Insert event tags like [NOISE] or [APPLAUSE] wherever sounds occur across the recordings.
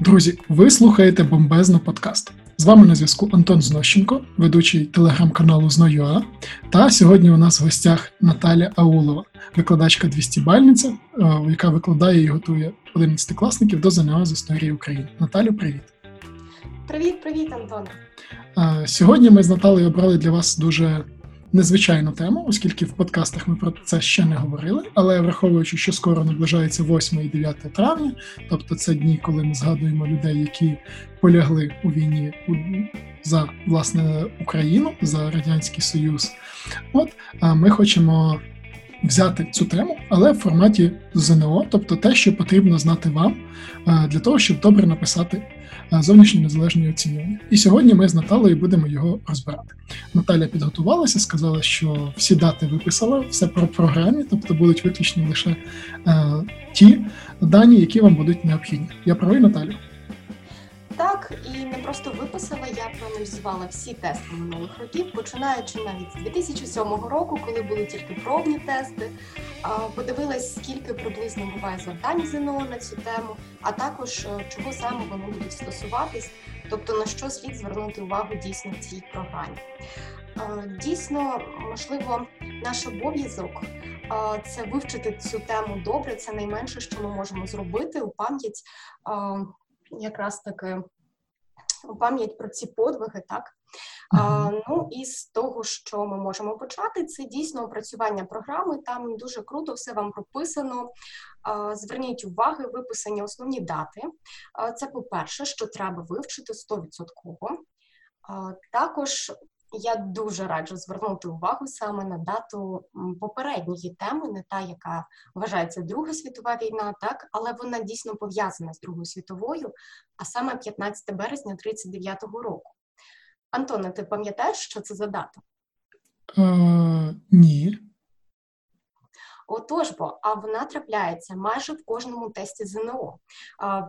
Друзі, ви слухаєте бомбезно подкаст. З вами на зв'язку Антон Знощенко, ведучий телеграм-каналу Зно.ua. Та сьогодні у нас в гостях Наталя Аулова, викладачка 200-бальниця, е, яка викладає і готує 11-класників до ЗНО з історії України. Наталю, привіт. Привіт, привіт, Антон. Е, сьогодні ми з Наталею обрали для вас дуже незвичайну тему, оскільки в подкастах ми про це ще не говорили. Але враховуючи, що скоро наближається 8 і 9 травня, тобто це дні, коли ми згадуємо людей, які полягли у війні за власне Україну за радянський Союз. От ми хочемо. Взяти цю тему, але в форматі ЗНО, тобто те, що потрібно знати вам для того, щоб добре написати зовнішнє незалежне оцінювання. І сьогодні ми з Наталею будемо його розбирати. Наталя підготувалася, сказала, що всі дати виписала, все про програмі, тобто будуть виключні лише е, ті дані, які вам будуть необхідні. Я правий, Наталю? Так, і не просто виписала, я проаналізувала всі тести минулих років, починаючи навіть з 2007 року, коли були тільки пробні тести. Подивилась, скільки приблизно буває завдань ЗНО на цю тему, а також е, чого саме вони будуть стосуватись, тобто на що слід звернути увагу дійсно в цій програмі. Дійсно, можливо, наш обов'язок це вивчити цю тему добре. Це найменше, що ми можемо зробити у пам'ять якраз таки пам'ять про ці подвиги, так. А, Ну і з того, що ми можемо почати, це дійсно опрацювання програми. Там дуже круто все вам прописано. А, Зверніть уваги, виписані основні дати. А, Це по-перше, що треба вивчити 100%. А, Також я дуже раджу звернути увагу саме на дату попередньої теми, не та, яка вважається Друга світова війна, так, але вона дійсно пов'язана з Другою світовою, а саме 15 березня 39-го року. Антоне, ти пам'ятаєш, що це за дата? Е, Ні. Отож, бо а вона трапляється майже в кожному тесті ЗНО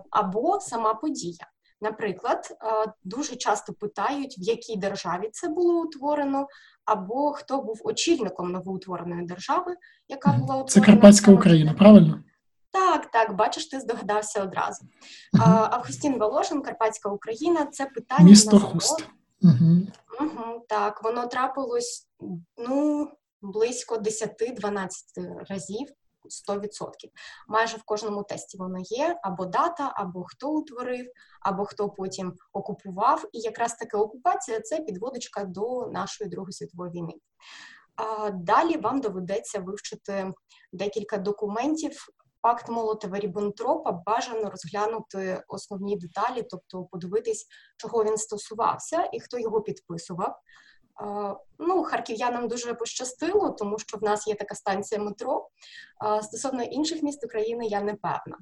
або сама подія. Наприклад, е, дуже часто питають, в якій державі це було утворено, або хто був очільником новоутвореної держави, яка була утворена. Це Карпатська Україна, правильно? Так, так, бачиш, ти здогадався одразу. Uh-huh. Августін Волошин, Карпатська Україна, це питання Місто на Хуст. Угу. Угу, Так, воно трапилось ну близько 10-12 разів 100%. Майже в кожному тесті воно є або дата, або хто утворив, або хто потім окупував. І якраз таки окупація це підводочка до нашої Другої світової війни. Далі вам доведеться вивчити декілька документів. Пакт Молотова Ріббентропа бажано розглянути основні деталі, тобто подивитись, чого він стосувався і хто його підписував. Ну, харків'янам дуже пощастило, тому що в нас є така станція метро. Стосовно інших міст України я не певна.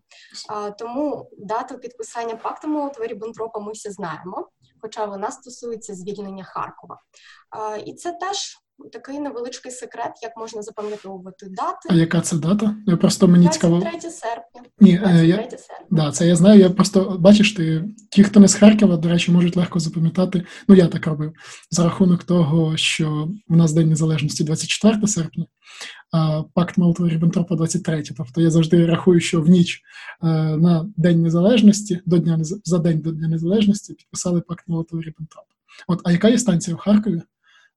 Тому дату підписання пакту молотова Ріббентропа ми всі знаємо, хоча вона стосується звільнення Харкова. І це теж такий невеличкий секрет, як можна запам'ятовувати дати. А яка це дата? Я просто мені 23 цікаво. 23 серпня. Ні, 23 я... серпня. Да, це я знаю. Я просто бачиш, ти ті, хто не з Харкова, до речі, можуть легко запам'ятати. Ну я так робив за рахунок того, що в нас День Незалежності 24 серпня. А пакт Молотова Ріббентропа 23. Тобто я завжди рахую, що в ніч е, на День Незалежності до дня за день до Дня Незалежності підписали пакт Молотова Ріббентропа. От, а яка є станція в Харкові?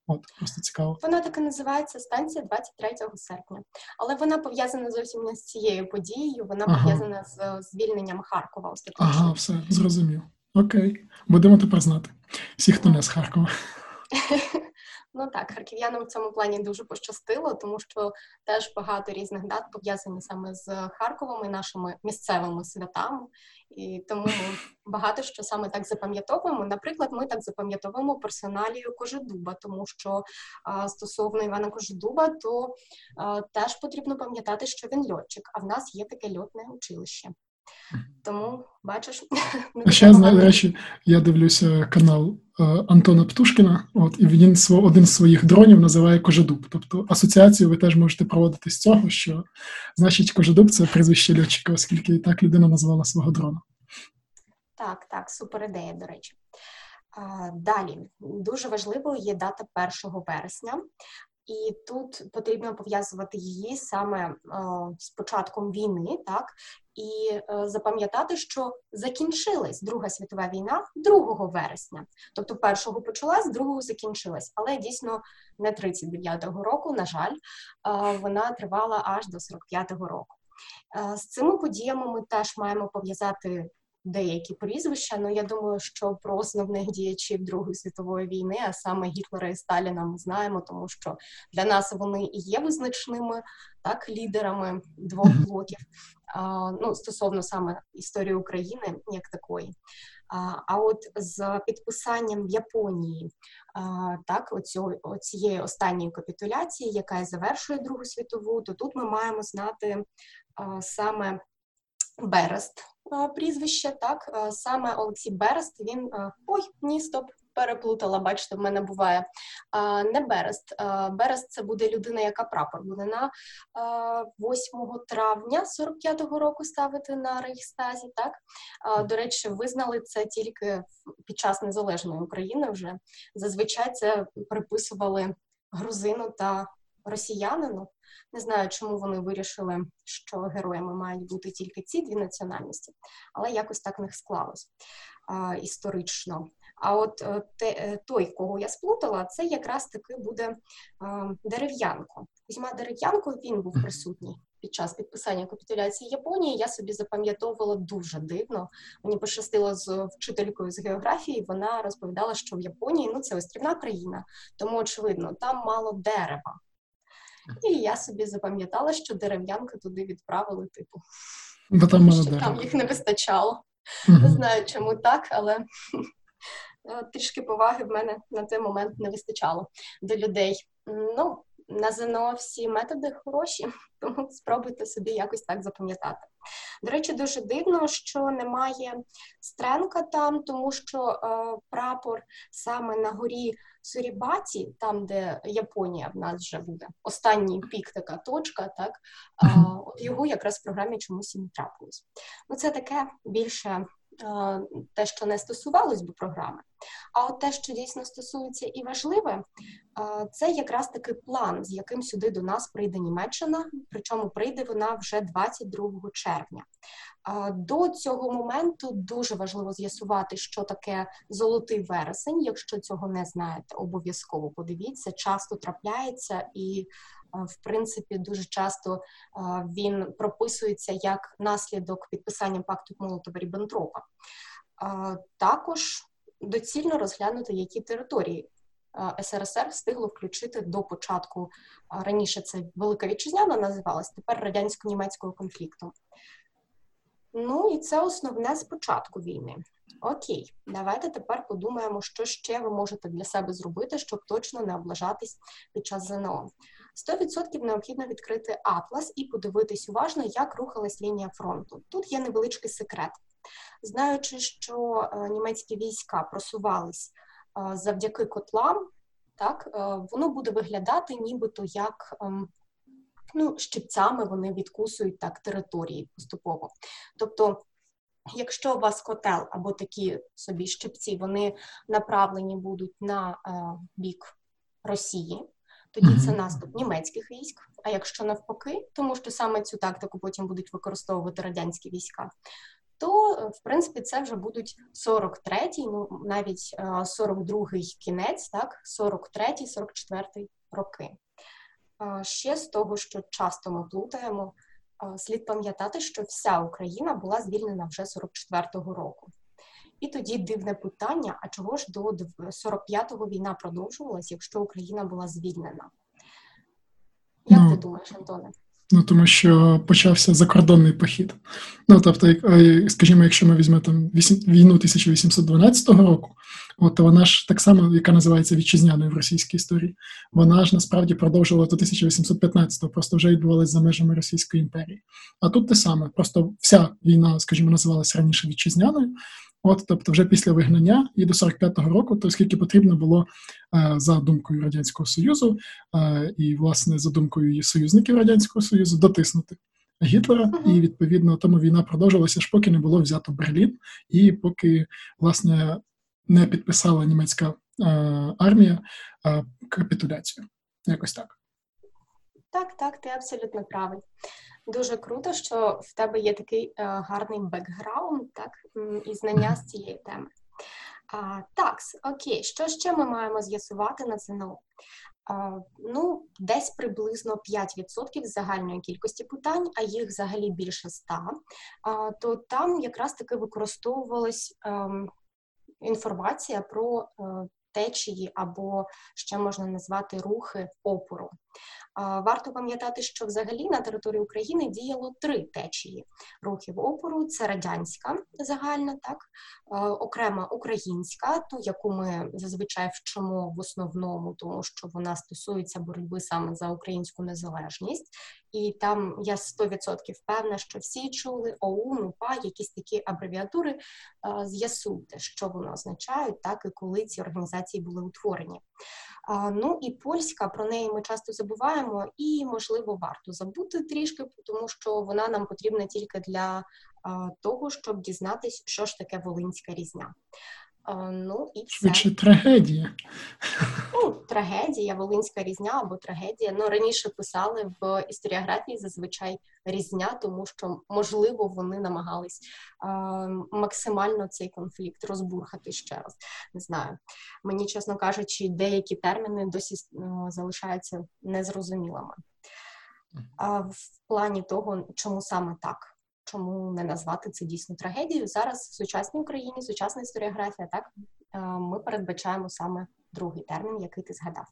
От просто цікаво. Вона так і називається станція 23 серпня, але вона пов'язана зовсім не з цією подією. Вона ага. пов'язана з звільненням Харкова. Остаточно. Ага, все зрозумів. Окей, будемо тепер знати. Всі, хто не з Харкова. [LAUGHS] Ну так, харків'янам в цьому плані дуже пощастило, тому що теж багато різних дат пов'язані саме з Харковом і нашими місцевими святами, і тому багато що саме так запам'ятовуємо. Наприклад, ми так запам'ятовуємо персоналію Кожедуба, тому що а, стосовно Івана Кожедуба, то а, теж потрібно пам'ятати, що він льотчик, а в нас є таке льотне училище. Тому бачиш, [LAUGHS] а ще речі, я дивлюся канал е, Антона Птушкіна. От і він один з своїх дронів називає Кожедуб. Тобто асоціацію ви теж можете проводити з цього, що значить Кожедуб це прізвище льотчика, оскільки і так людина назвала свого дрона. Так, так, супер ідея, до речі. Далі дуже важливою є дата 1 вересня. І тут потрібно пов'язувати її саме е, з початком війни, так і е, запам'ятати, що закінчилась Друга світова війна 2 вересня. Тобто, першого почалась, другого закінчилась, але дійсно не 39-го року. На жаль, е, вона тривала аж до 45-го року. З цими подіями ми теж маємо пов'язати деякі прізвища. Ну я думаю, що про основних [LAUGHS] діячів Другої світової війни, а саме Гітлера і Сталіна, ми знаємо, тому що для нас вони і є визначними так лідерами двох блоків. А, ну стосовно саме історії України як такої. А а от з підписанням в Японії а, так, оцю, оцієї останньої капітуляції, яка завершує Другу світову, то тут ми маємо знати а, саме Берест прізвище, так саме Олексій Берест. Він ой, ні, стоп, переплутала. Бачите, в мене буває не Берест. Берест це буде людина, яка прапор буде на 8 травня 45-го року ставити на Рейхстазі. Так до речі, визнали це тільки під час незалежної України. Вже зазвичай це приписували грузину та росіянину. Не знаю, чому вони вирішили, що героями мають бути тільки ці дві національності, але якось так не склалось а, історично. А от е, те, е, той, кого я сплутала, це якраз таки буде а, дерев'янко. Кузьма Дерев'янко він був присутній під час підписання капітуляції Японії. Я собі запам'ятовувала дуже дивно. Мені пощастило з вчителькою з географії. Вона розповідала, що в Японії ну це острівна країна, тому очевидно, там мало дерева. І я собі запам'ятала, що дерев'янки туди відправили, типу, Бо там, що там їх не вистачало. Угу. Не знаю, чому так, але е, трішки поваги в мене на той момент не вистачало до людей. Ну, на ЗНО всі методи хороші, [LAUGHS] тому спробуйте собі якось так запам'ятати. До речі, дуже дивно, що немає стренка там, тому що е, прапор саме на горі Сурібаті, там де Японія в нас вже буде. Останній пік, така точка, так. От його якраз в програмі чомусь і не трапилось. Ну це таке більше те, що не стосувалось би програми. А от те, що дійсно стосується і важливе, це якраз таки план, з яким сюди до нас прийде Німеччина, причому прийде вона вже 22 червня. До цього моменту дуже важливо з'ясувати, що таке золотий вересень. Якщо цього не знаєте, обов'язково подивіться, часто трапляється і в принципі дуже часто він прописується як наслідок підписання пакту молотова ріббентропа Також доцільно розглянути, які території СРСР встигло включити до початку раніше. Це Велика Вітчизняна називалась, тепер радянсько-німецького конфлікту. Ну і це основне з початку війни. Окей, давайте тепер подумаємо, що ще ви можете для себе зробити, щоб точно не облажатись під час ЗНО. 100% необхідно відкрити атлас і подивитись уважно, як рухалась лінія фронту. Тут є невеличкий секрет. Знаючи, що е, німецькі війська просувались е, завдяки котлам, так е, воно буде виглядати нібито як ем, ну, щипцями вони відкусують так території поступово. Тобто, якщо у вас котел або такі собі щипці, вони направлені будуть на бік Росії тоді це наступ німецьких військ. А якщо навпаки, тому що саме цю тактику потім будуть використовувати радянські війська, то в принципі це вже будуть 43-й, ну навіть 42-й кінець, так, 43-й, 44-й роки. Ще з того, що часто ми плутаємо, слід пам'ятати, що вся Україна була звільнена вже 44-го року. І тоді дивне питання: а чого ж до 45-го війна продовжувалась, якщо Україна була звільнена? Як ну, ти думаєш, Антоне? Ну тому що почався закордонний похід. Ну тобто, е, скажімо, якщо ми візьмемо там війну 1812 року, от вона ж так само, яка називається вітчизняною в російській історії, вона ж насправді продовжувала до 1815-го, просто вже відбувалася за межами Російської імперії. А тут те саме, просто вся війна, скажімо, називалася раніше вітчизняною, От, тобто, вже після вигнання і до 45-го року, то скільки потрібно було е, за думкою радянського союзу е, і власне за думкою союзників радянського союзу дотиснути Гітлера, і відповідно тому війна продовжилася аж поки не було взято Берлін, і поки власне не підписала німецька е, армія капітуляцію. Якось так. Так, так, ти абсолютно правий. Дуже круто, що в тебе є такий е, гарний бекграунд, так, і знання з цієї теми. А, Так, окей, що ще ми маємо з'ясувати на ЗНО? А, Ну, десь приблизно 5% загальної кількості питань, а їх взагалі більше 100, а, то там якраз таки використовувалась ем, інформація про е, течії або ще можна назвати рухи опору. Варто пам'ятати, що взагалі на території України діяло три течії рухів опору: це радянська загальна, так окрема українська, ту, яку ми зазвичай вчимо в основному, тому що вона стосується боротьби саме за українську незалежність. І там я 100% впевнена, що всі чули ОУН, УПА, якісь такі абревіатури. З'ясуйте, що вони означають, так і коли ці організації були утворені. Ну і польська про неї ми часто забуваємо, і можливо варто забути трішки, тому що вона нам потрібна тільки для того, щоб дізнатись, що ж таке волинська різня. Ну і все. Швидше трагедія. Ну, трагедія, волинська різня або трагедія. Ну раніше писали в історіографії зазвичай різня, тому що можливо вони намагались е, максимально цей конфлікт розбурхати ще раз. Не знаю. Мені, чесно кажучи, деякі терміни досі е, залишаються незрозумілими. А в плані того, чому саме так чому не назвати це дійсно трагедією? Зараз в сучасній Україні, сучасна історіографія, так е, ми передбачаємо саме другий термін, який ти згадав.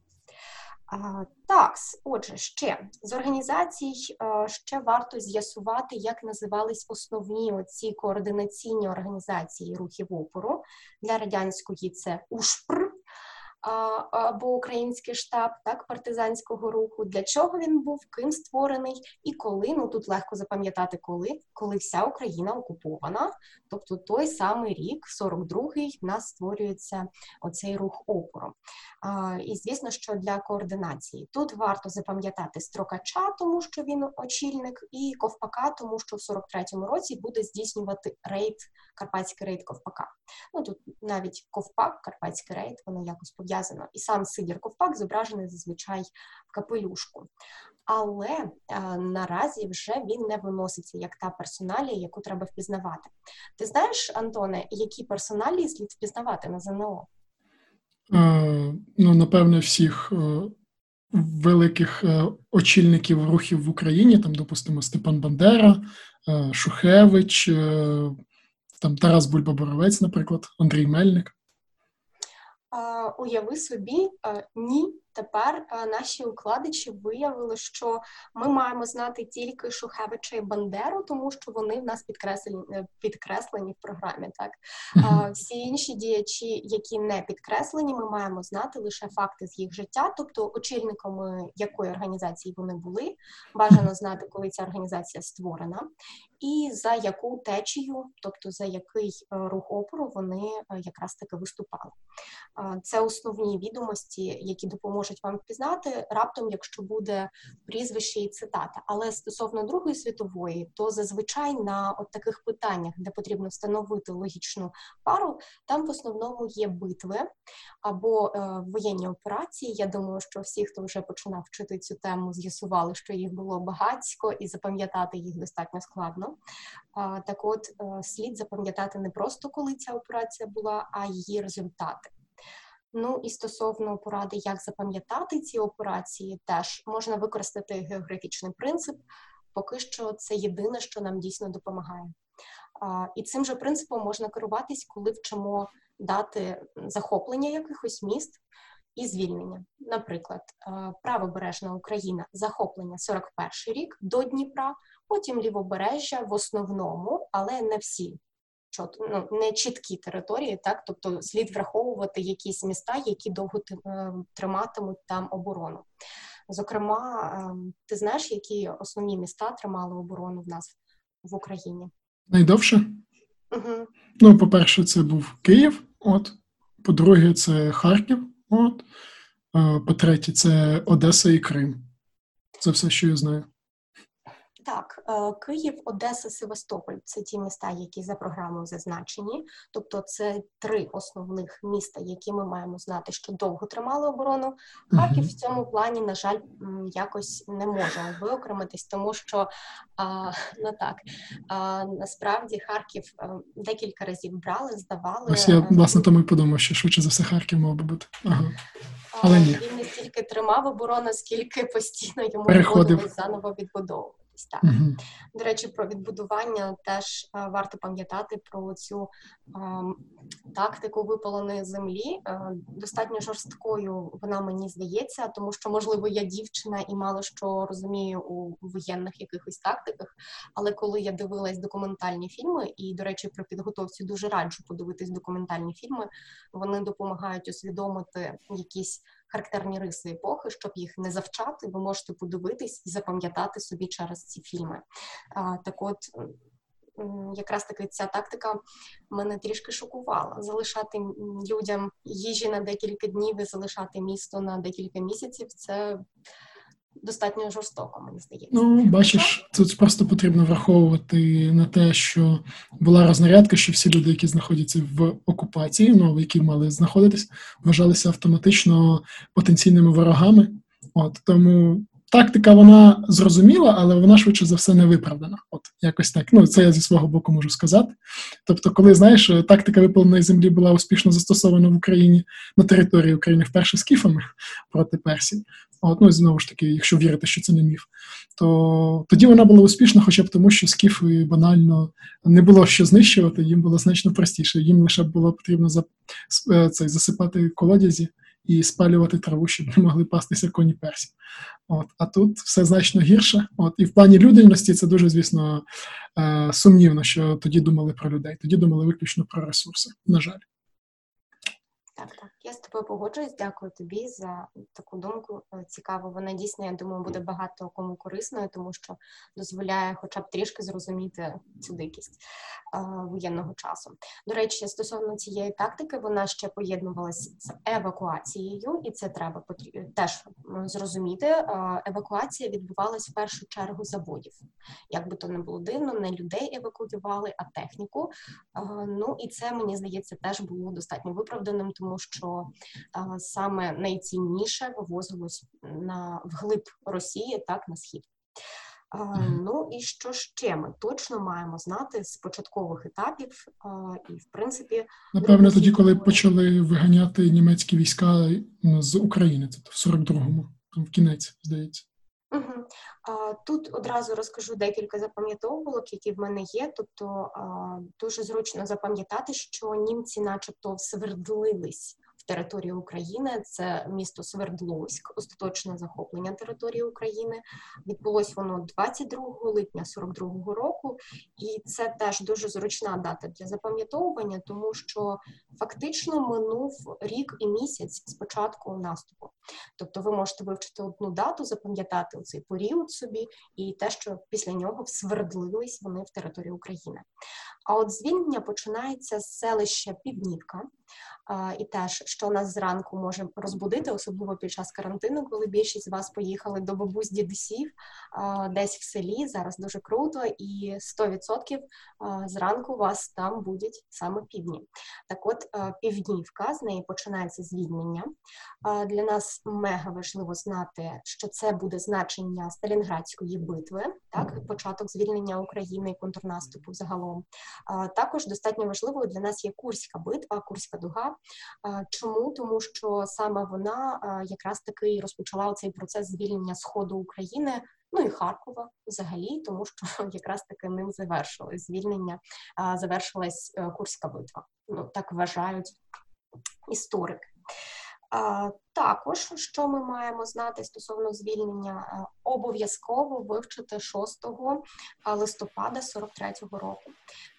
Так, отже, ще з організацій е, ще варто з'ясувати, як називались основні оці координаційні організації рухів опору для радянської це УШПР, або український штаб так партизанського руху, для чого він був, ким створений і коли. Ну тут легко запам'ятати, коли коли вся Україна окупована, тобто той самий рік, 42-й, в нас створюється оцей рух опору. А, І звісно, що для координації тут варто запам'ятати Строкача, тому що він очільник, і Ковпака, тому що в 43-му році буде здійснювати рейд, карпатський рейд Ковпака. Ну тут навіть Ковпак, карпатський рейд, воно якось пов'язано пов'язано. І сам Сидір Ковпак зображений зазвичай в капелюшку. Але а, е, наразі вже він не виноситься як та персоналія, яку треба впізнавати. Ти знаєш, Антоне, які персоналії слід впізнавати на ЗНО? Е, ну, напевне, всіх е, великих е, очільників рухів в Україні, там, допустимо, Степан Бандера, е, Шухевич, е, там Тарас Бульба-Боровець, наприклад, Андрій Мельник уяви собі, ні, тепер е, наші укладачі виявили, що ми маємо знати тільки Шухевича і Бандеру, тому що вони в нас підкреслені е, підкреслені в програмі. Так всі інші діячі, які не підкреслені, ми маємо знати лише факти з їх життя, тобто очільниками якої організації вони були. Бажано знати, коли ця організація створена, і за яку течію, тобто за який рух опору вони якраз таки виступали. Це основні відомості, які допоможуть вам впізнати раптом, якщо буде прізвище і цитата. Але стосовно Другої світової, то зазвичай на от таких питаннях, де потрібно встановити логічну пару, там в основному є битви або е, воєнні операції. Я думаю, що всі, хто вже починав вчити цю тему, з'ясували, що їх було багатько, і запам'ятати їх достатньо складно. А, Так, от е, слід запам'ятати не просто коли ця операція була, а її результати. Ну і стосовно поради, як запам'ятати ці операції, теж можна використати географічний принцип. Поки що це єдине, що нам дійсно допомагає. А, І цим же принципом можна керуватись, коли вчимо дати захоплення якихось міст і звільнення. Наприклад, правобережна Україна захоплення 41 рік до Дніпра, потім лівобережжя в основному, але не всі ну, не чіткі території, так тобто слід враховувати якісь міста, які довго е, триматимуть там оборону. Зокрема, ем, ти знаєш, які основні міста тримали оборону в нас в Україні? Найдовше? Угу. Ну, по-перше, це був Київ. От, по-друге, це Харків. От, по-третє, це Одеса і Крим. Це все, що я знаю. Так, е, Київ, Одеса, Севастополь це ті міста, які за програмою зазначені. Тобто, це три основних міста, які ми маємо знати, що довго тримали оборону. Харків в цьому плані, на жаль, якось не може виокремитись, тому що [LAUGHS] ну так насправді Харків е, декілька разів брали, здавали. Ось я власне тому і подумав, що швидше за все Харків мав би бути. Ага. Але ні. він не стільки тримав оборону, скільки постійно йому доводилось заново відбудовувати якось так. Угу. До речі, про відбудування теж е, варто пам'ятати про цю а, тактику випаленої землі. А, е, достатньо жорсткою вона мені здається, тому що, можливо, я дівчина і мало що розумію у воєнних якихось тактиках. Але коли я дивилась документальні фільми, і, до речі, при підготовці дуже раджу подивитись документальні фільми, вони допомагають усвідомити якісь характерні риси епохи, щоб їх не завчати, ви можете подивитись і запам'ятати собі через ці фільми. Так от. Якраз таки ця тактика мене трішки шокувала. Залишати людям їжі на декілька днів і залишати місто на декілька місяців це достатньо жорстоко, мені здається. Ну, бачиш, тут просто потрібно враховувати на те, що була рознарядка, що всі люди, які знаходяться в окупації, ну які мали знаходитись, вважалися автоматично потенційними ворогами. От тому тактика вона зрозуміла, але вона швидше за все не виправдана. От якось так. Ну це я зі свого боку можу сказати. Тобто, коли знаєш, тактика випаленої землі була успішно застосована в Україні на території України вперше скіфами проти Персії. Ну і знову ж таки, якщо вірити, що це не міф, то тоді вона була успішна, хоча б тому, що скіфи банально не було що знищувати, їм було значно простіше. Їм лише було потрібно за, е, цей, засипати колодязі і спалювати траву, щоб не могли пастися коні персі. От, А тут все значно гірше. От, І в плані людяності це дуже, звісно, е, сумнівно, що тоді думали про людей. Тоді думали виключно про ресурси. На жаль. Я з тобою погоджуюсь. Дякую тобі за таку думку. Е, цікаво. Вона дійсно, я думаю, буде багато кому корисною, тому що дозволяє, хоча б трішки зрозуміти цю дикість е, воєнного часу. До речі, стосовно цієї тактики, вона ще поєднувалася з евакуацією, і це треба теж зрозуміти. Е, евакуація відбувалась в першу чергу заводів. Як би то не було дивно, не людей евакуювали, а техніку. Е, ну і це мені здається теж було достатньо виправданим, тому що саме найцінніше вивозилось на вглиб Росії, так на схід. Ну і що ще ми точно маємо знати з початкових етапів, і в принципі, напевно, тоді, коли почали виганяти німецькі війська з України, це в 42-му, там в кінець здається. Угу. Тут одразу розкажу декілька запам'ятовувалок, які в мене є. Тобто дуже зручно запам'ятати, що німці, начебто, свердлились території України. Це місто Свердловськ, остаточне захоплення території України. Відбулось воно 22 липня 42-го року, і це теж дуже зручна дата для запам'ятовування, тому що фактично минув рік і місяць з початку наступу. Тобто, ви можете вивчити одну дату, запам'ятати цей період собі, і те, що після нього всвердлились вони в території України. А от звільнення починається з селища Півнівка, і теж що нас зранку може розбудити, особливо під час карантину, коли більшість з вас поїхали до бабусь дідусів десь в селі. Зараз дуже круто, і 100% зранку вас там будуть саме півдні. Так, от півднівка з неї починається звільнення. Для нас мега важливо знати, що це буде значення Сталінградської битви, так початок звільнення України і контрнаступу загалом. Також достатньо важливою для нас є Курська битва, Курська дуга. Чому? Тому що саме вона якраз таки розпочала цей процес звільнення Сходу України. Ну і Харкова взагалі, тому що [LAUGHS] якраз таки ним завершилось звільнення, завершилась е, Курська битва. Ну так вважають історики. Також, що ми маємо знати стосовно звільнення, е, обов'язково вивчити 6 листопада 43-го року.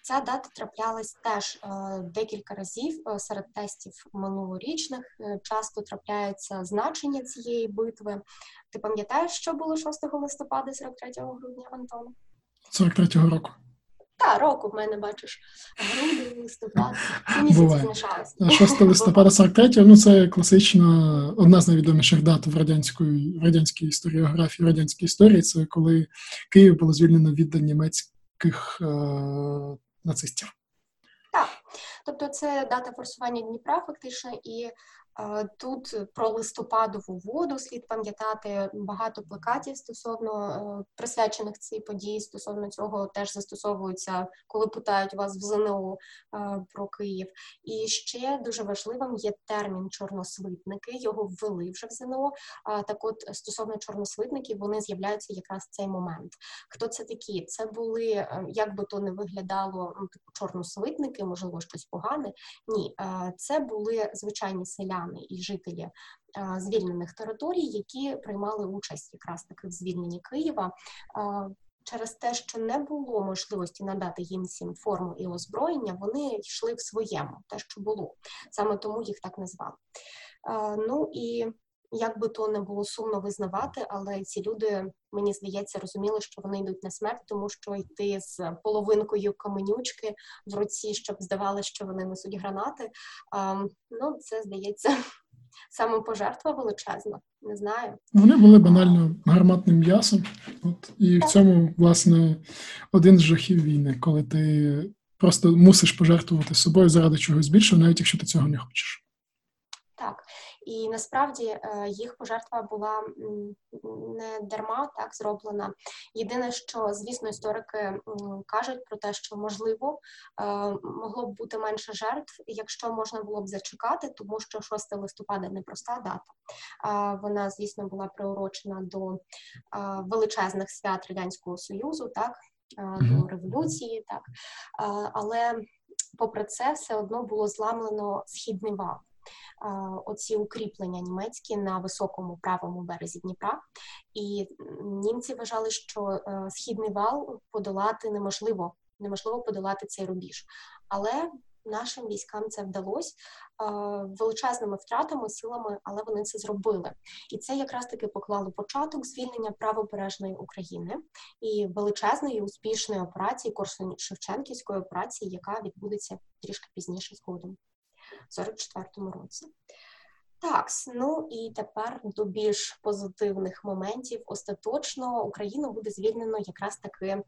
Ця дата траплялась теж е, декілька разів е, серед тестів минулорічних. Часто трапляється значення цієї битви. Ти пам'ятаєш, що було 6 листопада 43 грудня, Антону? 43-го року. Та, року в мене бачиш грудень, листопад, місяці змішалися. 6 листопада 43-го, ну це класична, одна з найвідоміших дат в радянської в радянській історіографії, в радянській історії. Це коли Київ було звільнено від німецьких е, нацистів. Так, тобто це дата форсування Дніпра, фактично, і Тут про листопадову воду слід пам'ятати багато плакатів стосовно е, присвячених цій події. Стосовно цього теж застосовуються, коли питають вас в ЗНО е, про Київ. І ще дуже важливим є термін чорносвитники. Його ввели вже в ЗНО. Так, от стосовно чорносвитників, вони з'являються якраз в цей момент. Хто це такі? Це були е, як би то не виглядало типу чорносвитники, можливо, щось погане. Ні, це були звичайні селяни громадяни і жителі звільнених територій, які приймали участь якраз таки в звільненні Києва. Через те, що не було можливості надати їм всім форму і озброєння, вони йшли в своєму, те, що було саме тому їх так назвали. Ну і як би то не було сумно визнавати, але ці люди, мені здається, розуміли, що вони йдуть на смерть, тому що йти з половинкою каменючки в руці, щоб здавалося, що вони несуть гранати. Ну, це здається [LAUGHS] самопожертва величезна. Не знаю. Вони були банально гарматним м'ясом. От і в цьому, власне, один з жахів війни, коли ти просто мусиш пожертвувати собою заради чогось більшого, навіть якщо ти цього не хочеш. Так, і насправді е, їх пожертва була не дарма так зроблена. Єдине, що звісно, історики кажуть про те, що можливо е, могло б бути менше жертв, якщо можна було б зачекати, тому що 6 листопада непроста дата. Вона, звісно, була приурочена до величезних свят радянського союзу, так до революції, так але попри це все одно було зламлено східний вал оці укріплення німецькі на високому правому березі Дніпра, і німці вважали, що е, східний вал подолати неможливо, неможливо подолати цей рубіж. Але Нашим військам це вдалося величезними втратами, силами, але вони це зробили. І це якраз таки поклало початок звільнення правобережної України і величезної успішної операції Корсунь Шевченківської операції, яка відбудеться трішки пізніше згодом. 44-му році. Так, ну і тепер до більш позитивних моментів. Остаточно Україну буде звільнено якраз таки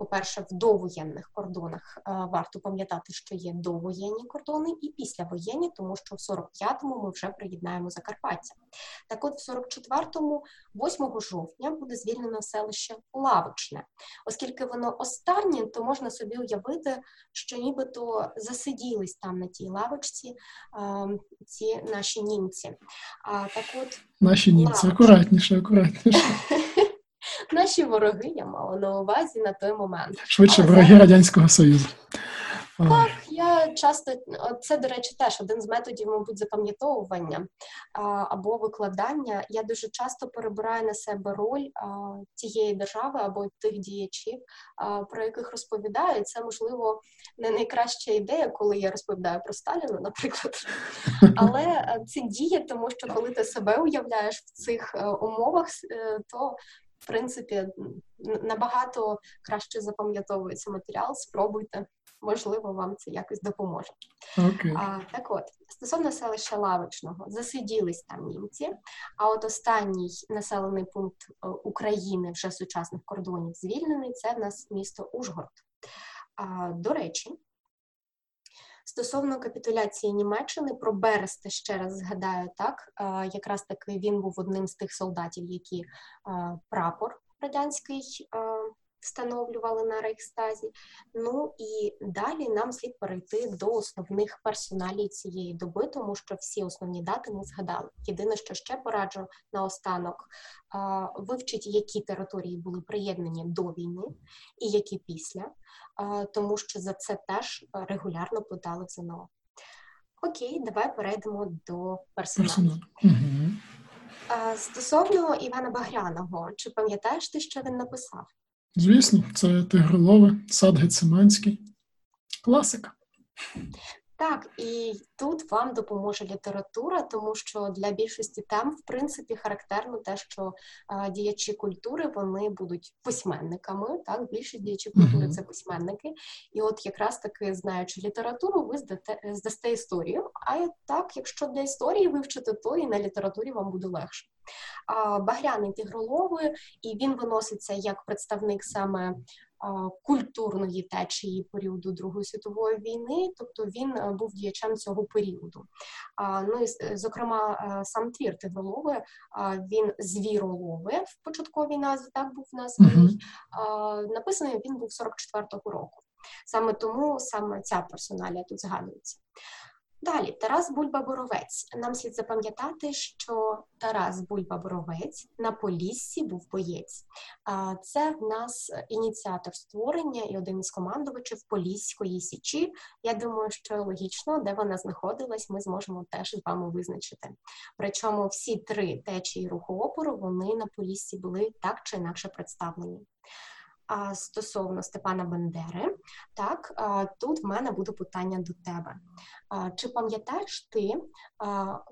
по-перше, в довоєнних кордонах е, варто пам'ятати, що є довоєнні кордони і післявоєнні, тому що в 45-му ми вже приєднаємо Закарпаття. Так, от в 44-му, 8 жовтня, буде звільнено селище Лавочне, оскільки воно останнє, то можна собі уявити, що нібито засиділись там на тій лавочці е, ці наші німці. А так, от наші німці акуратніше, акуратніше. [LAUGHS] Наші вороги я мала на увазі на той момент. Швидше Але вороги Радянського Союзу. Так, я часто це, до речі, теж один з методів, мабуть, запам'ятовування або викладання. Я дуже часто перебираю на себе роль тієї держави або тих діячів, про яких розповідаю. Це можливо не найкраща ідея, коли я розповідаю про Сталіна, наприклад. Але це діє, тому що коли ти себе уявляєш в цих е, умовах, е, то в принципі набагато краще запам'ятовується матеріал. Спробуйте, можливо, вам це якось допоможе. Okay. А, Так от, стосовно селища Лавичного, засиділись там німці. А от останній населений пункт е, України вже сучасних кордонів звільнений це в нас місто Ужгород. А, До речі. Стосовно капітуляції Німеччини про Бересте ще раз згадаю так. Якраз таки він був одним з тих солдатів, які прапор радянський встановлювали на Рейхстазі. Ну і далі нам слід перейти до основних персоналій цієї доби, тому що всі основні дати ми згадали. Єдине, що ще пораджу наостанок, вивчити, які території були приєднані до війни і які після, тому що за це теж регулярно подали в ЗНО. Окей, давай перейдемо до персоналу. Стосовно Івана Багряного, чи пам'ятаєш ти, що він написав? Звісно, це Тигролове, сад Гециманський. Класика. Так, і тут вам допоможе література, тому що для більшості тем, в принципі, характерно те, що а, діячі культури вони будуть письменниками. Так, більшість діячі культури це письменники. І от якраз таки, знаючи літературу, ви здасте, здасте історію. А так, якщо для історії вивчити, то і на літературі вам буде легше. А, Багряний тигролови, і він виноситься як представник саме культурної течії періоду Другої світової війни, тобто він е, був діячем цього періоду. Ну і е, зокрема, е, сам твір Тигролови, він звіролови в початковій назві так був названий. Uh-huh. Написаний він був 44-го року. Саме тому саме ця персоналія тут згадується. Далі Тарас Бульба-Боровець. Нам слід запам'ятати, що Тарас Бульба-Боровець на Поліссі був боєць. Це в нас ініціатор створення і один із командувачів Поліської січі. Я думаю, що логічно, де вона знаходилась, ми зможемо теж з вами визначити. Причому всі три течії руху опору вони на Поліссі були так чи інакше представлені стосовно Степана Бандери, так тут в мене буде питання до тебе. Чи пам'ятаєш ти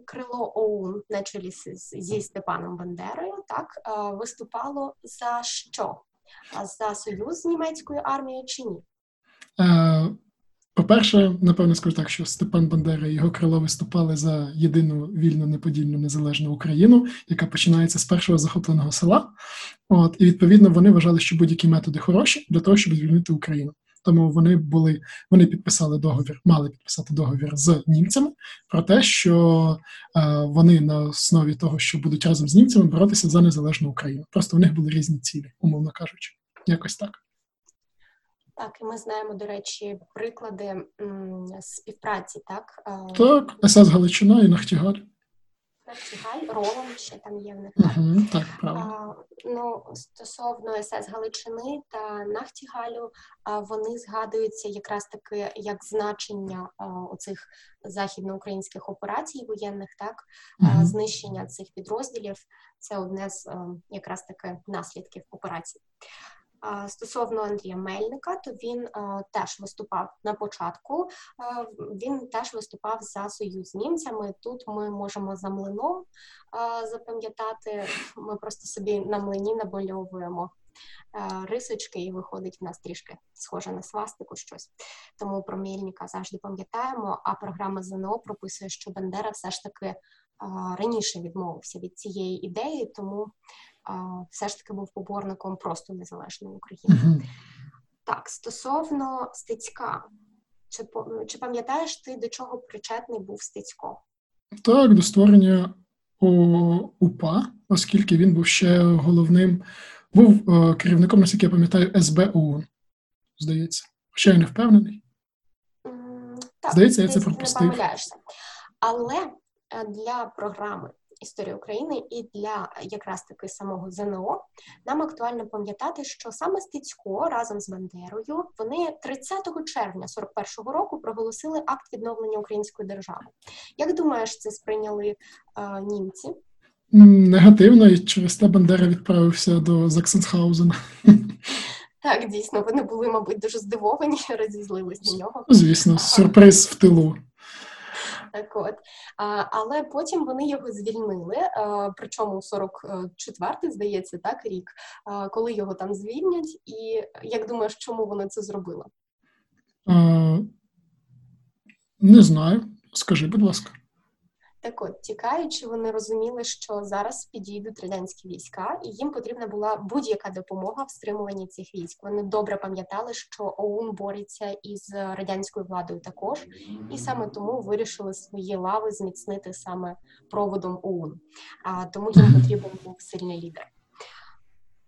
крило ОУН на чолі зі Степаном Бандерою? Так виступало за що? За союз з німецькою армією чи ні? По-перше, напевно, скажу так, що Степан Бандера і його крило виступали за єдину вільну, неподільну незалежну Україну, яка починається з першого захопленого села. От і відповідно вони вважали, що будь-які методи хороші для того, щоб звільнити Україну. Тому вони були, вони підписали договір, мали підписати договір з німцями про те, що е, вони на основі того, що будуть разом з німцями боротися за незалежну Україну. Просто у них були різні цілі, умовно кажучи, якось так. Так, і ми знаємо, до речі, приклади співпраці, так? Так, СС Галичина і Нахтігаль. Нахтігаль, Ролан ще там є в них. Угу, так, правильно. А, ну, Стосовно СС Галичини та Нахтігалю, а, вони згадуються якраз таки як значення а, оцих західноукраїнських операцій воєнних, так, угу. знищення цих підрозділів це одне з якраз таки наслідків операцій. Стосовно Андрія Мельника, то він теж виступав на початку. Він теж виступав за союз з німцями. Тут ми можемо за млином запам'ятати. Ми просто собі на млині набольовуємо рисочки, і виходить в нас трішки схоже на свастику щось. Тому про Мельника завжди пам'ятаємо. А програма ЗНО прописує, що Бандера все ж таки раніше відмовився від цієї ідеї, тому все ж таки був поборником просто незалежної України. Uh-huh. Так, стосовно Стецька, чи чи пам'ятаєш ти, до чого причетний був Стецько? Так, до створення УПА, оскільки він був ще головним, був е, керівником, наскільки я пам'ятаю, СБУ, здається. Хоча я не впевнений. Mm, так, Здається, я це пропустив. Не помиляєшся. Але е, для програми історії України і для якраз таки самого ЗНО нам актуально пам'ятати, що саме Стецько разом з Бандерою вони 30 червня 41-го року проголосили акт відновлення української держави. Як думаєш, це сприйняли е, німці? Негативно, і через те Бандера відправився до Заксенхаузена. Так, дійсно, вони були, мабуть, дуже здивовані, [LAUGHS] розізлились на нього. Звісно, сюрприз в тилу. Так от але потім вони його звільнили. Причому 44-й, здається, так рік, коли його там звільнять, і як думаєш, чому вони це зробили? Не знаю. Скажи, будь ласка. Так от, тікаючи, вони розуміли, що зараз підійдуть радянські війська, і їм потрібна була будь-яка допомога в стримуванні цих військ. Вони добре пам'ятали, що ОУН бореться із радянською владою також, і саме тому вирішили свої лави зміцнити саме проводом ОУН. А тому їм потрібен був сильний лідер.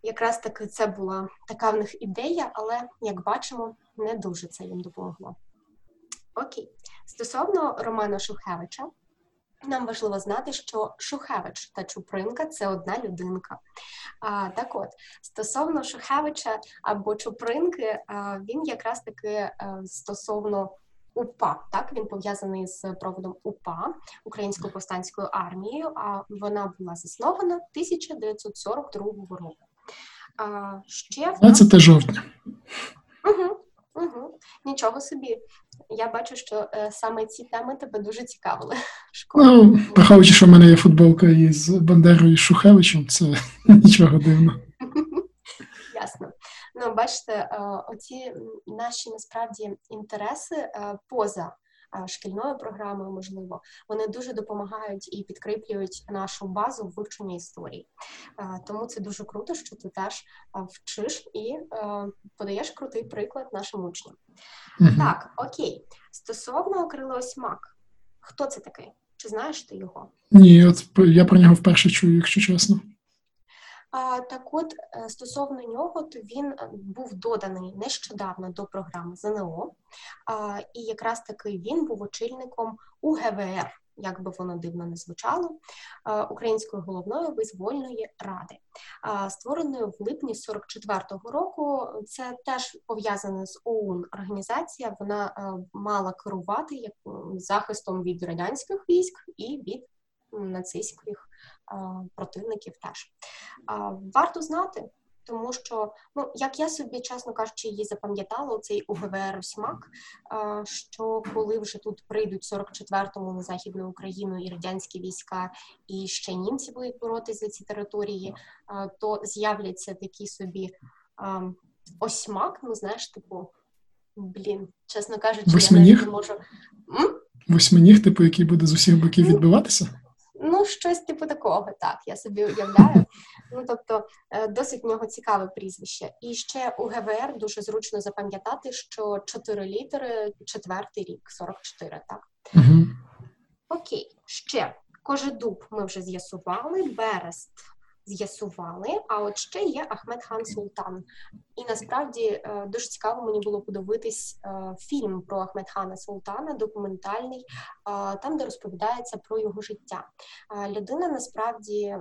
Якраз таки це була така в них ідея, але як бачимо, не дуже це їм допомогло. Окей, стосовно Романа Шухевича. Нам важливо знати, що Шухевич та Чупринка це одна людинка. А, Так от, стосовно Шухевича або Чупринки, а, він якраз таки а, е, стосовно УПА, так він пов'язаний з проводом УПА Українською повстанською армією. А вона була заснована 1942 року. А, ще 20 жовтня. Угу, угу. Нічого собі. Я бачу, що е, саме ці теми тебе дуже цікавили. Ну, Враховуючи, що в мене є футболка із Бандерою і Шухевичем, це [LAUGHS] нічого дивно. [LAUGHS] Ясно. Ну, бачите, е, оці наші насправді інтереси е, поза шкільною програмою, можливо, вони дуже допомагають і підкріплюють нашу базу вивчення історії. Тому це дуже круто, що ти теж вчиш і подаєш крутий приклад нашим учням. mm Так, окей, стосовно крилосьмак, хто це такий? Чи знаєш ти його? Ні, от я про нього вперше чую, якщо чесно. А, Так, от е, стосовно нього, то він е, був доданий нещодавно до програми ЗНО, а, і якраз таки він був очільником УГВР. Як би воно дивно не звучало, Української головної визвольної ради, створеної в липні 44-го року. Це теж пов'язане з ОУН організація. Вона е, мала керувати як захистом від радянських військ і від нацистських противників теж. Варто знати, тому що, ну, як я собі, чесно кажучи, її запам'ятала, цей УГВР Смак, що коли вже тут прийдуть 44-му на Західну Україну і радянські війська, і ще німці будуть боротися за ці території, то з'являться такі собі осьмак, ну знаєш, типу, блін, чесно кажучи, Восьминіг? я не можу. М? Восьминіг, типу, який буде з усіх боків ну, відбиватися? Ну, щось типу такого, так, я собі уявляю. [LAUGHS] Ну, тобто, е, досить в нього цікаве прізвище. І ще у ГВР дуже зручно запам'ятати, що чотири літери, четвертий рік, 44, так? Угу. Окей, ще Кожедуб ми вже з'ясували, Берест з'ясували. А от ще є Ахмед Хан Султан. І насправді е, дуже цікаво мені було подивитись е, фільм про Ахмед Хана Султана, документальний, там, де розповідається про його життя. Людина насправді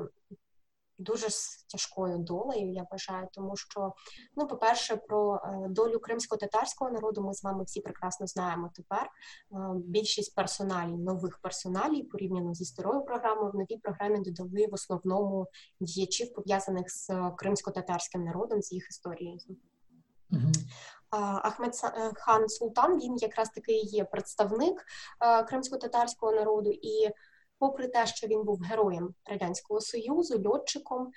дуже з тяжкою долею, я вважаю, тому що, ну, по-перше, про е, долю кримсько-татарського народу ми з вами всі прекрасно знаємо тепер. Е, більшість персоналів, нових персоналів порівняно зі старою програмою, в новій програмі додали в основному діячів пов'язаних з кримсько-татарським народом, з їх історією. Mm-hmm. Ахмед е, хан Султан він якраз таки є представник кримсько-татарського народу, і попри те, що він був героєм радянського союзу, льотчиком.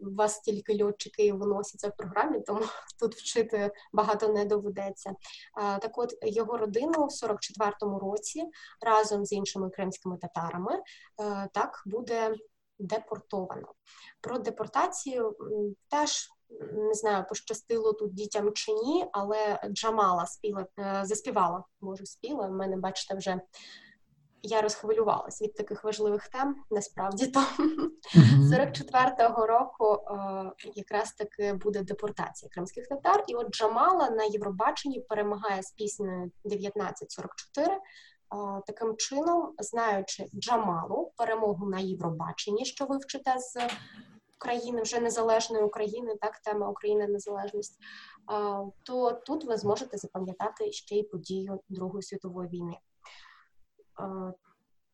У вас тільки льотчики виносяться в програмі, тому [LAUGHS] тут вчити багато не доведеться. Так, от його родину в 44-му році разом з іншими кримськими татарами так буде депортовано. Про депортацію теж. Не знаю, пощастило тут дітям чи ні, але Джамала спіла е, заспівала, може спіла. В мене, бачите, вже я розхвилювалась від таких важливих тем. Насправді то uh 44-го року е, якраз таки буде депортація кримських татар. І от Джамала на Євробаченні перемагає з піснею 1944. Е, таким чином, знаючи Джамалу, перемогу на Євробаченні, що ви вчите з країни вже незалежної України, так тема України незалежність, е, то тут ви зможете запам'ятати ще й подію Другої світової війни.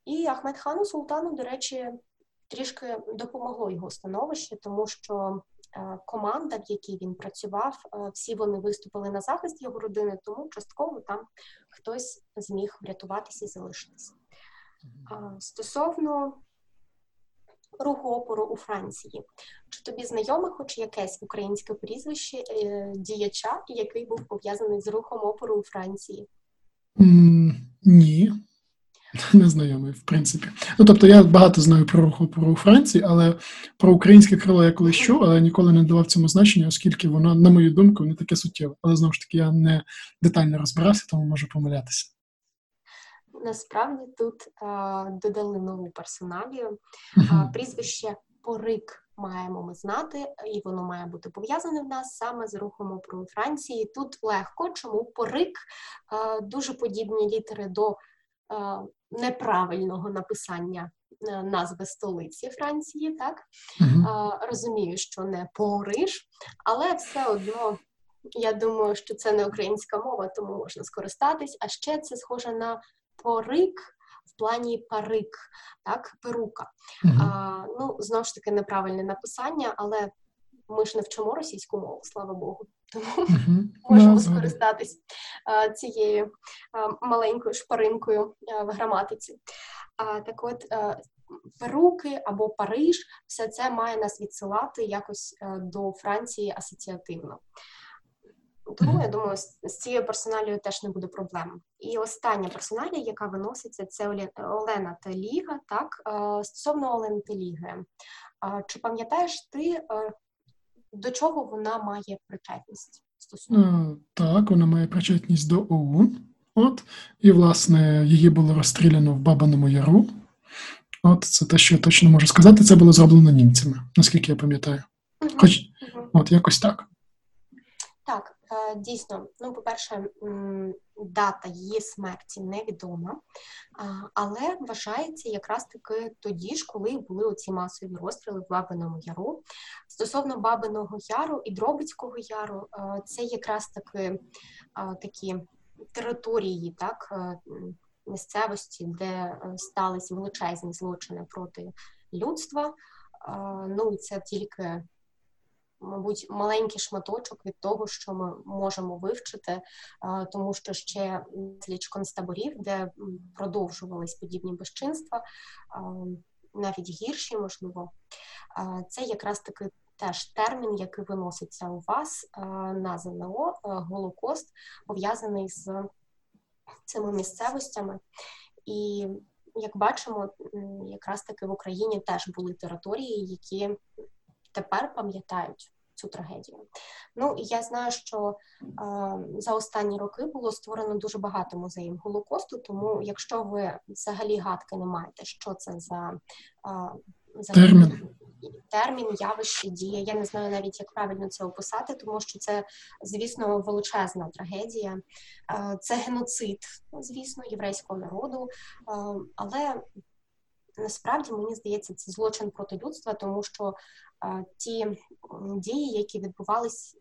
І Ахмед Хану Султану, до речі, трішки допомогло його становище, тому що е, команда, в якій він працював, е, всі вони виступили на захист його родини, тому частково там хтось зміг врятуватися і залишитися. Стосовно руху опору у Франції, чи тобі знайоме хоч якесь українське прізвище е, діяча, який був пов'язаний з рухом опору у Франції? Mm, ні. Незнайомий, в принципі. Ну тобто я багато знаю про руху про Франції, але про українське крило я колись чув, але ніколи не давав цьому значення, оскільки воно, на мою думку, не таке суттєве. Але знову ж таки я не детально розбирався, тому можу помилятися. Насправді тут а, додали нову персоналію. А, прізвище Порик маємо ми знати, і воно має бути пов'язане в нас саме з рухом опору Франції. Тут легко, чому порик а, дуже подібні літери до неправильного написання е, назви столиці Франції, так uh розумію, що не Париж, але все одно. Я думаю, що це не українська мова, тому можна скористатись. А ще це схоже на порик в плані парик, так, перука. Uh-huh. А, Ну, знову ж таки, неправильне написання, але ми ж не вчимо російську мову, слава Богу. Тому [LAUGHS] uh можемо скористатись цією маленькою шпаринкою в граматиці. Так от Перуки або Париж, все це має нас відсилати якось до Франції асоціативно. Тому я думаю, з цією персоналією теж не буде проблем. І остання персоналія, яка виноситься, це Олена Теліга. Так стосовно Олени Теліги, чи пам'ятаєш ти, до чого вона має причетність? Стосовно так, вона має причетність до ОУН. От і власне її було розстріляно в Бабаному Яру. От це те, що я точно можу сказати. Це було зроблено німцями, наскільки я пам'ятаю. Хоч от якось так. Е, дійсно. Ну, по-перше, дата її смерті невідома, але вважається якраз таки тоді ж, коли були оці масові розстріли в Бабиному Яру. Стосовно Бабиного Яру і Дробицького Яру, е, це якраз таки е, такі території, так місцевості, де сталися величезні злочини проти людства. Ну це тільки, мабуть, маленький шматочок від того, що ми можемо вивчити, тому що ще сліч концтаборів, де продовжувались подібні безчинства, навіть гірші, можливо, це якраз таки. Теж термін, який виноситься у вас на ЗНО, Голокост, пов'язаний з цими місцевостями. І як бачимо, якраз таки в Україні теж були території, які тепер пам'ятають цю трагедію. Ну і я знаю, що е, за останні роки було створено дуже багато музеїв Голокосту. Тому, якщо ви взагалі гадки не маєте, що це за, е, за термін термін, явище, дія. Я не знаю навіть, як правильно це описати, тому що це, звісно, величезна трагедія. Е, це геноцид, звісно, єврейського народу, е, але насправді мені здається, це злочин проти людства, тому що е, ті дії, які відбувались.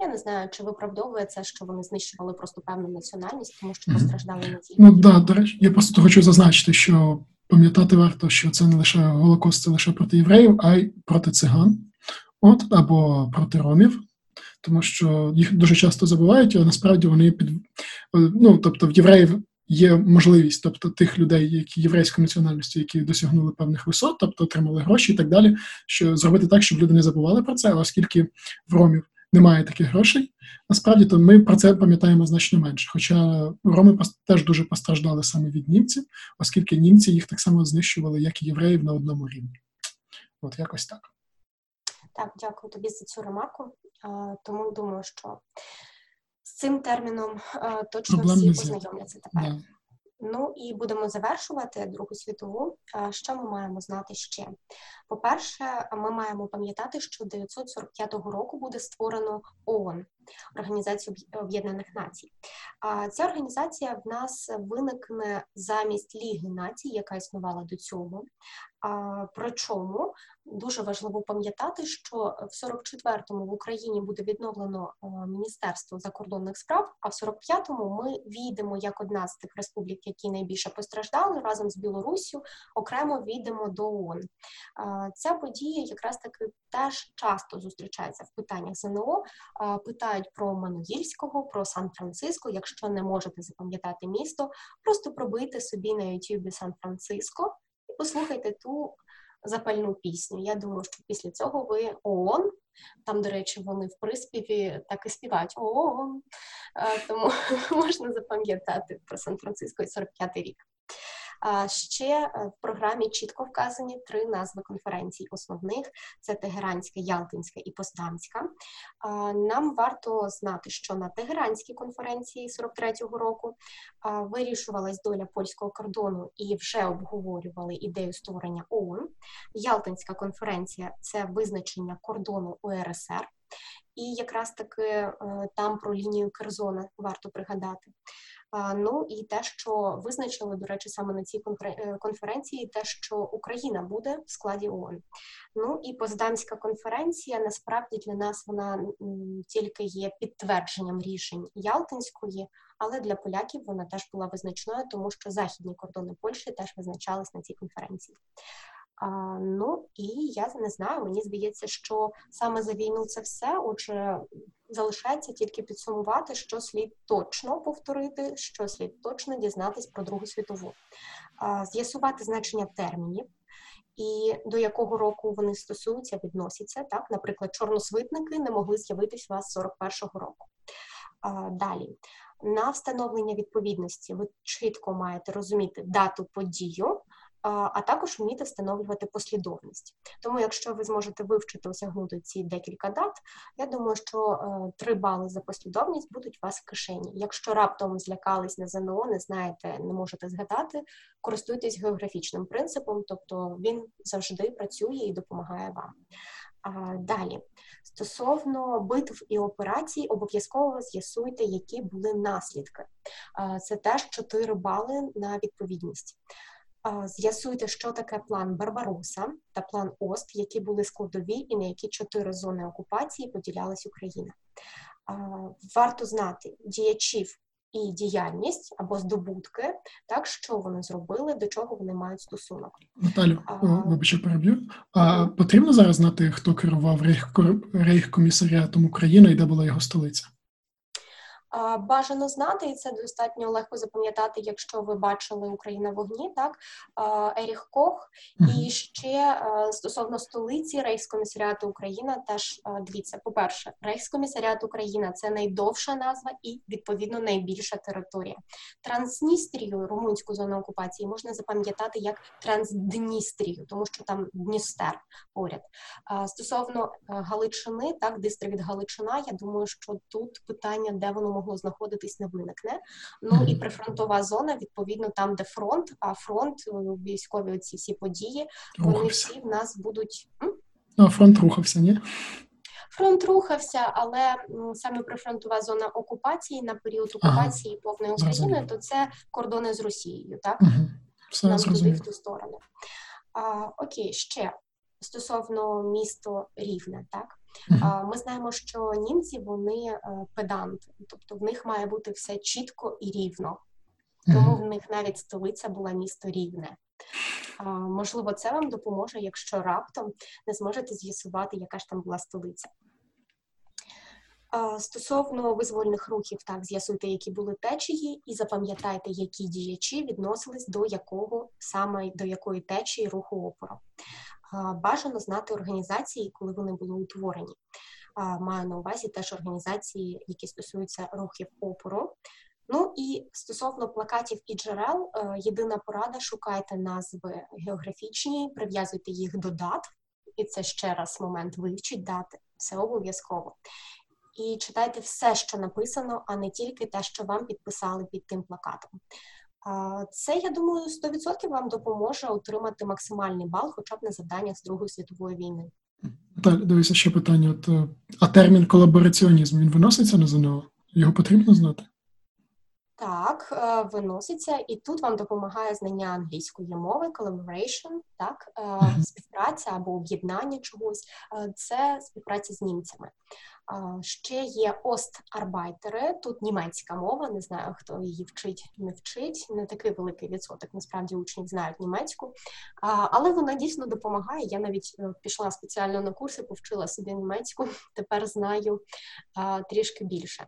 Я не знаю, чи виправдовує це, що вони знищували просто певну національність, тому що постраждали не тільки. Ну да, до речі, я просто хочу зазначити, що пам'ятати варто, що це не лише Голокост, це лише проти євреїв, а й проти циган, от або проти ромів, тому що їх дуже часто забувають, а насправді вони під ну, тобто в євреїв. Є можливість, тобто тих людей, які єврейської національності, які досягнули певних висот, тобто отримали гроші і так далі, що зробити так, щоб люди не забували про це, оскільки в ромів немає таких грошей. Насправді то ми про це пам'ятаємо значно менше. Хоча роми теж дуже постраждали саме від німців, оскільки німці їх так само знищували, як і євреїв на одному рівні. От якось так. Так, дякую тобі за цю ремарку. Тому думаю, що цим терміном точно Проблем всі познайомляться тепер. Да. Ну і будемо завершувати Другу світову. Що ми маємо знати ще? По-перше, ми маємо пам'ятати, що 945 року буде створено ООН, Організацію Об'єднаних Націй. Ця організація в нас виникне замість Ліги націй, яка існувала до цього. Причому дуже важливо пам'ятати, що в 44-му в Україні буде відновлено Міністерство закордонних справ, а в 45-му ми війдемо як одна з тих республік, які найбільше постраждали разом з Білоруссю, окремо війдемо до ООН. Ця подія якраз таки теж часто зустрічається в питаннях ЗНО. Питають про Мануїльського, про Сан-Франциско. Якщо не можете запам'ятати місто, просто пробийте собі на Ютубі Сан-Франциско послухайте ту запальну пісню. Я думаю, що після цього ви ООН. Там, до речі, вони в приспіві так і співають ООН, тому [LAUGHS] можна запам'ятати про Сан-Франциско і 45-й рік. Ще е, в програмі чітко вказані три назви конференцій основних: це Тегеранська, Ялтинська і Постдамська. Нам варто знати, що на Тегеранській конференції 43-го року вирішувалась доля польського кордону і вже обговорювали ідею створення ООН. Ялтинська конференція це визначення кордону УРСР. І якраз таки е, там про лінію Керзона варто пригадати. Ну і те, що визначили, до речі, саме на цій е, конференції, те, що Україна буде в складі ООН. Ну і Поздамська конференція насправді для нас вона тільки є підтвердженням рішень Ялтинської, але для поляків вона теж була визначною, тому що західні кордони Польщі теж визначались на цій конференції. Ну і я не знаю, мені здається, що саме за війну це все. Отже, залишається тільки підсумувати, що слід точно повторити, що слід точно дізнатись про Другу світову, з'ясувати значення термінів. І до якого року вони стосуються, відносяться так, наприклад, чорносвитники не могли з'явитись у вас 41-го року. Далі на встановлення відповідності ви чітко маєте розуміти дату подію, а також вміти встановлювати послідовність. Тому, якщо ви зможете вивчити осягнути ці декілька дат, я думаю, що е, три бали за послідовність будуть у вас в кишені. Якщо раптом злякались на ЗНО, не знаєте, не можете згадати, користуйтесь географічним принципом, тобто він завжди працює і допомагає вам. Далі, стосовно битв і операцій, обов'язково з'ясуйте, які були наслідки. Це теж 4 бали на відповідність. З'ясуйте, що таке план Барбароса та план Ост, які були складові і на які чотири зони окупації поділялась Україна. Варто знати діячів і діяльність або здобутки, так що вони зробили, до чого вони мають стосунок. Наталю, вибачте, переб'ю. А потрібно зараз знати, хто керував Рейх рейхкомісаріатом України і де була його столиця? Бажано знати, і це достатньо легко запам'ятати, якщо ви бачили Україна в вогні, так Еріх Кох, і ще стосовно столиці Рейхскомісаріату Україна, теж дивіться, по перше, Рейхскомісаріат Україна це найдовша назва і відповідно найбільша територія. Трансністрію, румунську зону окупації, можна запам'ятати як Трансдністрію, тому що там Дністер поряд. Стосовно Галичини, так, дистрикт Галичина. Я думаю, що тут питання, де воно могло знаходитись, не виникне. Ну і прифронтова зона, відповідно, там, де фронт, а фронт, е, військові ці всі події, рухався. вони всі в нас будуть. А фронт рухався, ні? Фронт рухався, але саме прифронтова зона окупації на період окупації ага. повної України, то це кордони з Росією, так? Угу. Все Нам туди в ту сторону. А, Окей, ще стосовно місто Рівне, так? Ми знаємо, що німці вони е, педанти, тобто в них має бути все чітко і рівно, тому в них навіть столиця була місто рівне. Можливо, це вам допоможе, якщо раптом не зможете з'ясувати, яка ж там була столиця. Стосовно визвольних рухів, так з'ясуйте, які були течії, і запам'ятайте, які діячі відносились до якого саме до якої течії руху опору бажано знати організації, коли вони були утворені. Маю на увазі теж організації, які стосуються рухів опору. Ну і стосовно плакатів і джерел, е, єдина порада: шукайте назви географічні, прив'язуйте їх до дат, і це ще раз момент вивчить дати, все обов'язково. І читайте все, що написано, а не тільки те, що вам підписали під тим плакатом. Це, я думаю, 100% вам допоможе отримати максимальний бал, хоча б на завданнях з Другої світової війни. Так, дивися ще питання. От, е, А термін колабораціонізм він виноситься на ЗНО? Його потрібно знати? Так, е, виноситься, і тут вам допомагає знання англійської мови, collaboration, так, е, співпраця або об'єднання чогось. Це співпраця з німцями. Ще є остарбайтери, тут німецька мова, не знаю, хто її вчить, не вчить. Не такий великий відсоток, насправді учнів знають німецьку, але вона дійсно допомагає. Я навіть е, пішла спеціально на курси, повчила собі німецьку, [LAUGHS] тепер знаю трішки більше.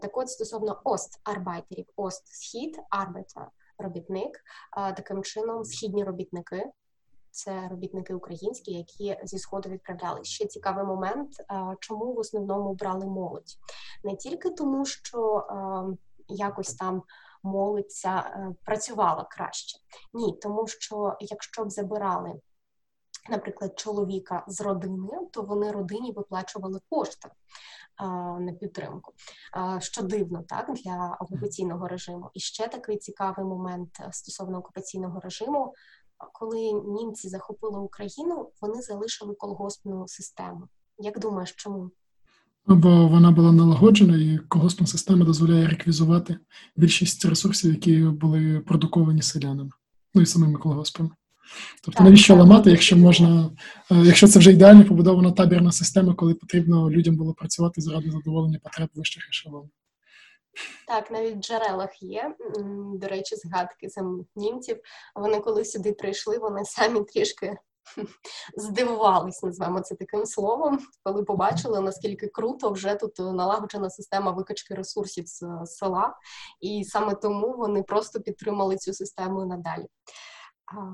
Так от стосовно остарбайтерів, ост схід, арбайтер – робітник. Таким чином, східні робітники це робітники українські, які зі сходу відправляли. Ще цікавий момент, чому в основному брали молодь не тільки тому, що якось там молодь ця е, працювала краще, ні, тому що якщо б забирали. Наприклад, чоловіка з родини, то вони родині виплачували кошти а, на підтримку, а, що дивно так для окупаційного режиму. І ще такий цікавий момент е, стосовно окупаційного режиму коли німці захопили Україну, вони залишили колгоспну систему. Як думаєш, чому? Ну, бо вона була налагоджена, і колгоспна система дозволяє реквізувати більшість ресурсів, які були продуковані селянами, ну і самими колгоспами. Тобто, так, навіщо так, ламати, якщо можна, е, якщо це вже ідеально побудована табірна система, коли потрібно людям було працювати заради задоволення потреб вищих ешелонів? Так, навіть в джерелах є, до речі, згадки самих німців. Вони коли сюди прийшли, вони самі трішки [LAUGHS] здивувались, називаємо це таким словом, коли побачили, наскільки круто вже тут налагоджена система викачки ресурсів з села, і саме тому вони просто підтримали цю систему надалі.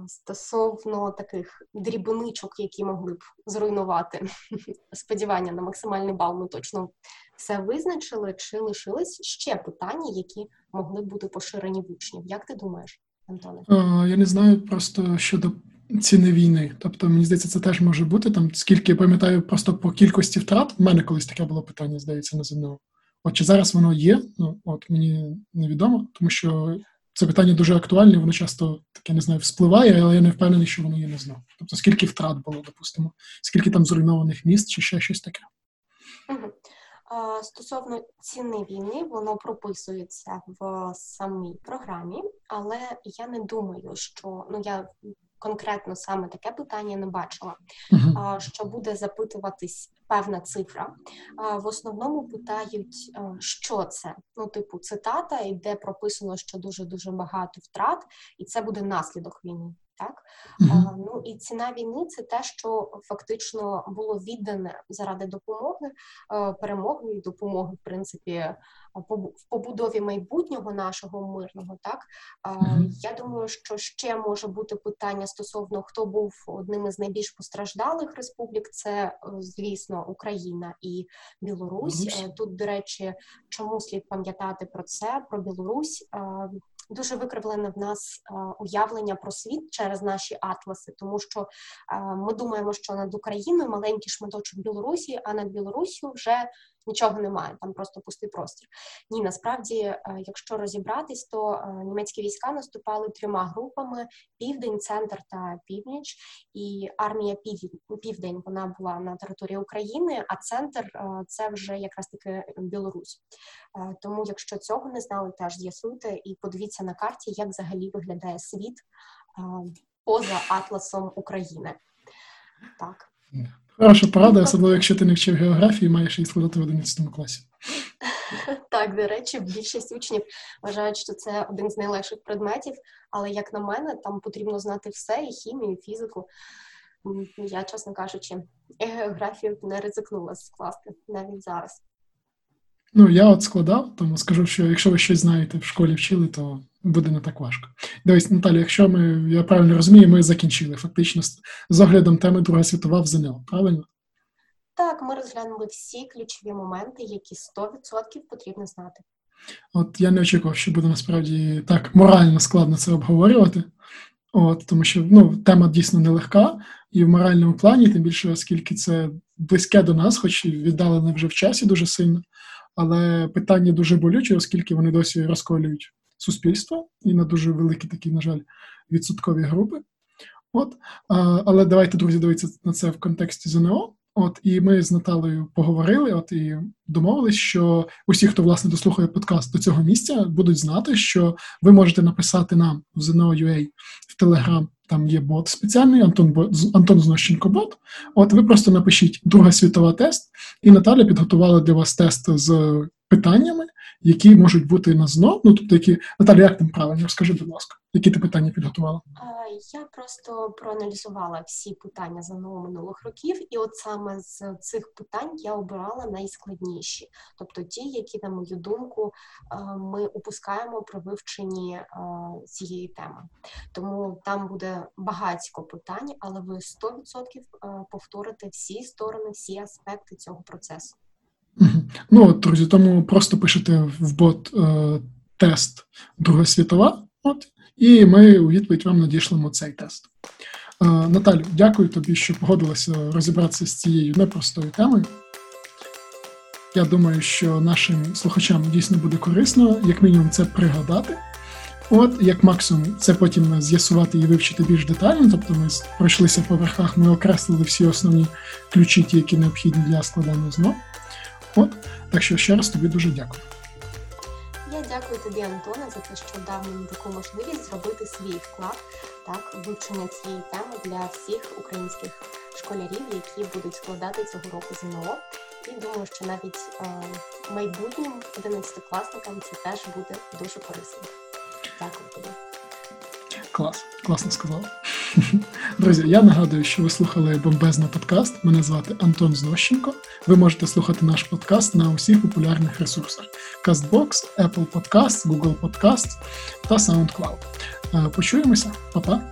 Стосовно таких дрібничок, які могли б зруйнувати [LAUGHS] сподівання на максимальний бал, ми точно все визначили. Чи лишились ще питання, які могли б бути поширені в учнів? Як ти думаєш, Антоне? Я не знаю просто щодо ціни війни. Тобто, мені здається, це теж може бути там. Скільки я пам'ятаю, просто по кількості втрат. У мене колись таке було питання, здається, на ЗНО. От чи зараз воно є? Ну от мені невідомо, тому що це питання дуже актуальне, воно часто таке не знаю, вспливає, але я не впевнений, що воно є не знав. Тобто, скільки втрат було, допустимо, скільки там зруйнованих міст, чи ще щось таке. Стосовно ціни війни, воно прописується в самій програмі, але я не думаю, що ну я конкретно саме таке питання не бачила, uh-huh. що буде запитуватись певна цифра. В основному питають, що це. Ну, типу, цитата, і де прописано, що дуже дуже багато втрат, і це буде наслідок війни. Так mm-hmm. ну і ціна війни це те, що фактично було віддане заради допомоги, перемоги і допомоги, в принципі, в побудові майбутнього нашого мирного. Так mm-hmm. я думаю, що ще може бути питання стосовно хто був одним із найбільш постраждалих республік. Це е, звісно Україна і Білорусь. Mm-hmm. Тут, до речі, чому слід пам'ятати про це? Про Білорусь дуже викривлене в нас е, уявлення про світ через наші атласи, тому що е, ми думаємо, що над Україною маленький шматочок Білорусі, а над Білорусі вже нічого немає, там просто пустий простір. Ні, насправді, е, якщо розібратись, то е, німецькі війська наступали трьома групами: південь, центр та північ. І армія південь вона була на території України, а центр е, це вже якраз таки Білорусь. Тому, якщо цього не знали, теж з'ясуйте і подивіться на карті, як взагалі виглядає світ поза атласом України. Так. Хороша порада, особливо якщо ти не вчив географії, маєш її складати в 11 класі. Так, до речі, більшість учнів вважають, що це один з найлегших предметів, але як на мене, там потрібно знати все: і хімію, і фізику. Я, чесно кажучи, географію не ризикнула скласти навіть зараз. Ну, я от складав, тому скажу, що якщо ви щось знаєте в школі вчили, то буде не так важко. Дивись, Наталі, якщо ми, я правильно розумію, ми закінчили фактично з оглядом теми Друга світова в ЗНО, правильно? Так, ми розглянули всі ключові моменти, які 100% потрібно знати. От я не очікував, що буде насправді так морально складно це обговорювати. От, Тому що ну, тема дійсно нелегка, і в моральному плані, тим більше, оскільки це близьке до нас, хоч і віддалене вже в часі дуже сильно. Але питання дуже болюче, оскільки вони досі розколюють суспільство і на дуже великі такі, на жаль, відсоткові групи. От, Але давайте, друзі, дивитися на це в контексті ЗНО. От і ми з Наталею поговорили, от і домовились, що усі, хто власне дослухає подкаст до цього місця, будуть знати, що ви можете написати нам в ZNO.ua в Телеграм. Там є бот спеціальний, Антон Антон Знощенко бот. От ви просто напишіть Друга світова тест, і Наталя підготувала для вас тест з питаннями, які можуть бути на ЗНО. Ну тобто, які Наталя, як там правильно? Розкажи, будь ласка, які ти питання підготувала? Я просто проаналізувала всі питання ЗНО минулих років, і от саме з цих питань я обирала найскладніші, тобто ті, які, на мою думку, ми упускаємо при вивченні цієї теми. Тому там буде багатько питань, але ви 100% повторите всі сторони, всі аспекти цього процесу. Ну, друзі, тому просто пишете в бот е, тест Друга світова, от, і ми у відповідь вам надішлемо цей тест. Е, Наталю, дякую тобі, що погодилася розібратися з цією непростою темою. Я думаю, що нашим слухачам дійсно буде корисно, як мінімум, це пригадати. От, як максимум, це потім з'ясувати і вивчити більш детально. Тобто ми пройшлися по верхах, ми окреслили всі основні ключі, ті, які необхідні для складання знов. От, так що ще раз тобі дуже дякую. Я дякую тобі, Антоне, за те, що дав мені таку можливість зробити свій вклад так вивчення цієї теми для всіх українських школярів, які будуть складати цього року ЗНО. І думаю, що навіть е, майбутнім 11-класникам це теж буде дуже корисно. Дякую тобі. Клас, класно сказала. [LAUGHS] Друзі, я нагадую, що ви слухали бомбезний подкаст. Мене звати Антон Знощенко. Ви можете слухати наш подкаст на усіх популярних ресурсах: CastBox, Apple Podcast, Google Podcast та SoundCloud. Е, почуємося, Па-па!